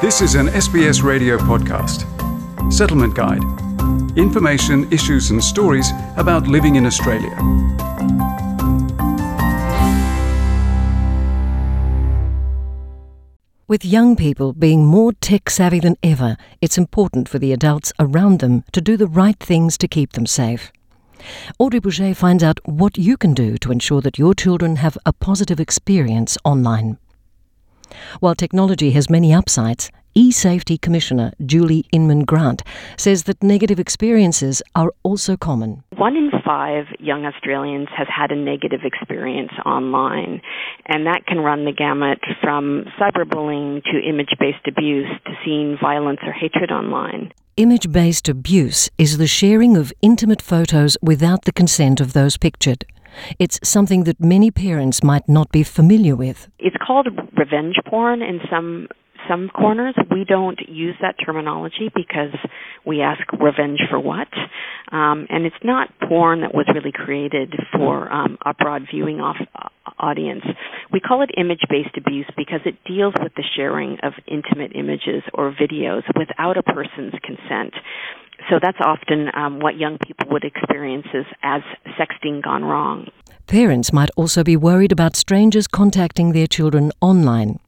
This is an SBS radio podcast. Settlement Guide. Information, issues, and stories about living in Australia. With young people being more tech savvy than ever, it's important for the adults around them to do the right things to keep them safe. Audrey Bourget finds out what you can do to ensure that your children have a positive experience online. While technology has many upsides, e-safety commissioner Julie Inman Grant says that negative experiences are also common. One in five young Australians has had a negative experience online, and that can run the gamut from cyberbullying to image-based abuse to seeing violence or hatred online. Image based abuse is the sharing of intimate photos without the consent of those pictured. It's something that many parents might not be familiar with. It's called revenge porn in some some corners. We don't use that terminology because we ask revenge for what? Um, and it's not porn that was really created for um, a broad viewing off, uh, audience. We call it image based abuse because it deals with the sharing of intimate images or videos without a person's consent. So that's often um, what young people would experience as, as sexting gone wrong. Parents might also be worried about strangers contacting their children online.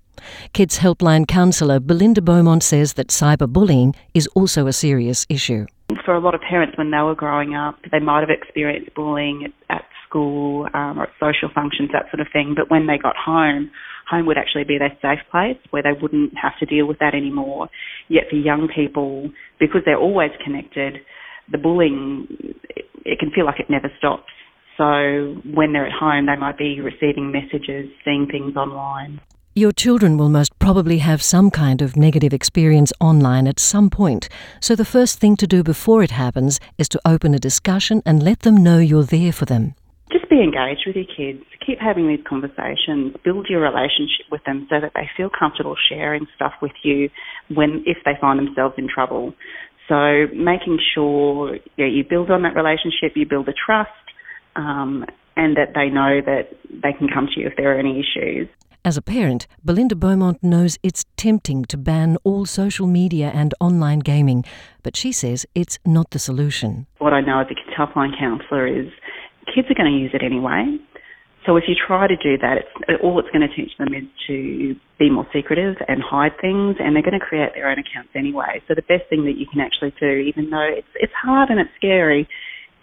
Kids Helpline counsellor Belinda Beaumont says that cyberbullying is also a serious issue. For a lot of parents, when they were growing up, they might have experienced bullying at school um, or at social functions, that sort of thing. But when they got home, home would actually be their safe place where they wouldn't have to deal with that anymore. Yet for young people, because they're always connected, the bullying, it, it can feel like it never stops. So when they're at home, they might be receiving messages, seeing things online. Your children will most probably have some kind of negative experience online at some point, so the first thing to do before it happens is to open a discussion and let them know you're there for them. Just be engaged with your kids. Keep having these conversations. Build your relationship with them so that they feel comfortable sharing stuff with you when if they find themselves in trouble. So making sure you, know, you build on that relationship, you build a trust, um, and that they know that they can come to you if there are any issues. As a parent, Belinda Beaumont knows it's tempting to ban all social media and online gaming, but she says it's not the solution. What I know as a helpline counsellor is kids are going to use it anyway. So if you try to do that, it's, all it's going to teach them is to be more secretive and hide things, and they're going to create their own accounts anyway. So the best thing that you can actually do, even though it's it's hard and it's scary,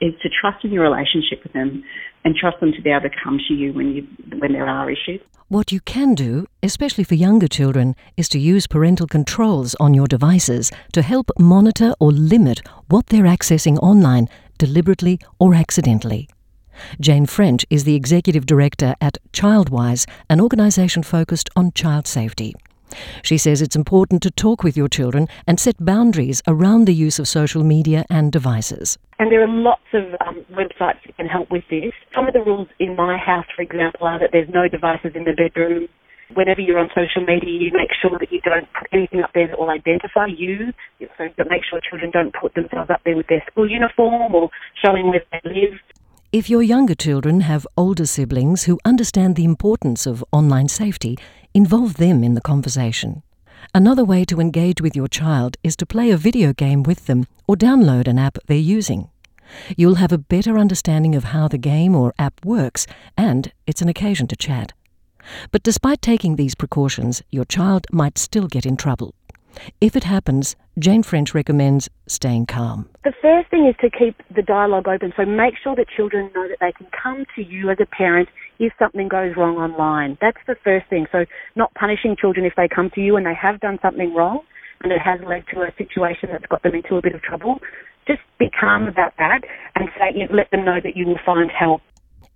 is to trust in your relationship with them and trust them to be able to come to you when you when there are issues. What you can do, especially for younger children, is to use parental controls on your devices to help monitor or limit what they're accessing online, deliberately or accidentally. Jane French is the executive director at Childwise, an organisation focused on child safety. She says it's important to talk with your children and set boundaries around the use of social media and devices. And there are lots of um, websites that can help with this. Some of the rules in my house, for example, are that there's no devices in the bedroom. Whenever you're on social media, you make sure that you don't put anything up there that will identify you. So make sure children don't put themselves up there with their school uniform or showing where they live. If your younger children have older siblings who understand the importance of online safety, involve them in the conversation. Another way to engage with your child is to play a video game with them or download an app they're using. You'll have a better understanding of how the game or app works, and it's an occasion to chat. But despite taking these precautions, your child might still get in trouble. If it happens, Jane French recommends staying calm. The first thing is to keep the dialogue open. So make sure that children know that they can come to you as a parent if something goes wrong online. That's the first thing. So not punishing children if they come to you and they have done something wrong and it has led to a situation that's got them into a bit of trouble. Just be calm about that and say, let them know that you will find help.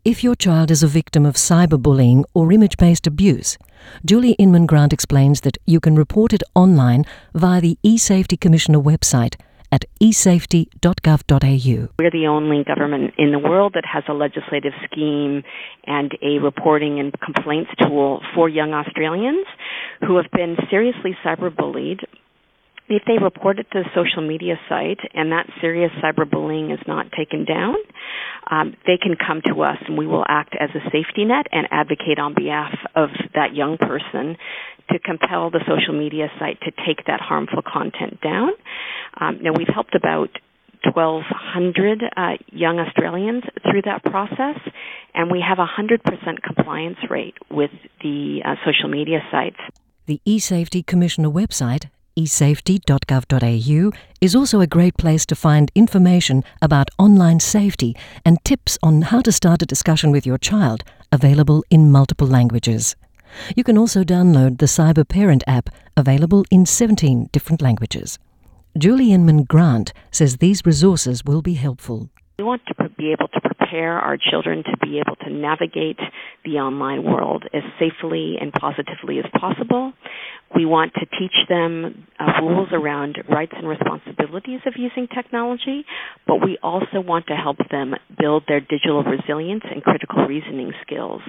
If your child is a victim of cyberbullying or image based abuse, Julie Inman Grant explains that you can report it online via the eSafety Commissioner website at esafety.gov.au. We're the only government in the world that has a legislative scheme and a reporting and complaints tool for young Australians who have been seriously cyberbullied if they report it to the social media site and that serious cyberbullying is not taken down, um, they can come to us and we will act as a safety net and advocate on behalf of that young person to compel the social media site to take that harmful content down. Um, now, we've helped about 1,200 uh, young Australians through that process, and we have a 100% compliance rate with the uh, social media sites. The eSafety Commissioner website, esafety.gov.au, is also a great place to find information about online safety and tips on how to start a discussion with your child, available in multiple languages. You can also download the Cyber Parent app, available in 17 different languages. Julie Inman Grant says these resources will be helpful. We want to be able to prepare our children to be able to navigate the online world as safely and positively as possible. We want to teach them uh, rules around rights and responsibilities of using technology, but we also want to help them build their digital resilience and critical reasoning skills.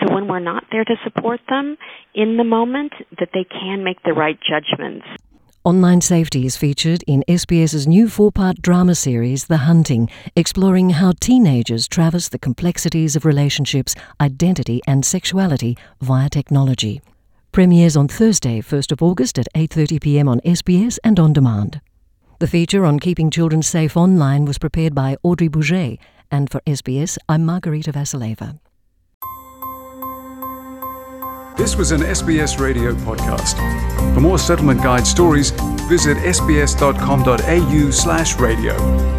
So when we're not there to support them in the moment, that they can make the right judgments. Online safety is featured in SBS's new four part drama series, The Hunting, exploring how teenagers traverse the complexities of relationships, identity, and sexuality via technology. Premieres on Thursday, 1st of August at 8:30 p.m. on SBS and on demand. The feature on keeping children safe online was prepared by Audrey Bourget, and for SBS, I'm Margarita Vasileva. This was an SBS radio podcast. For more settlement guide stories, visit sbs.com.au/radio.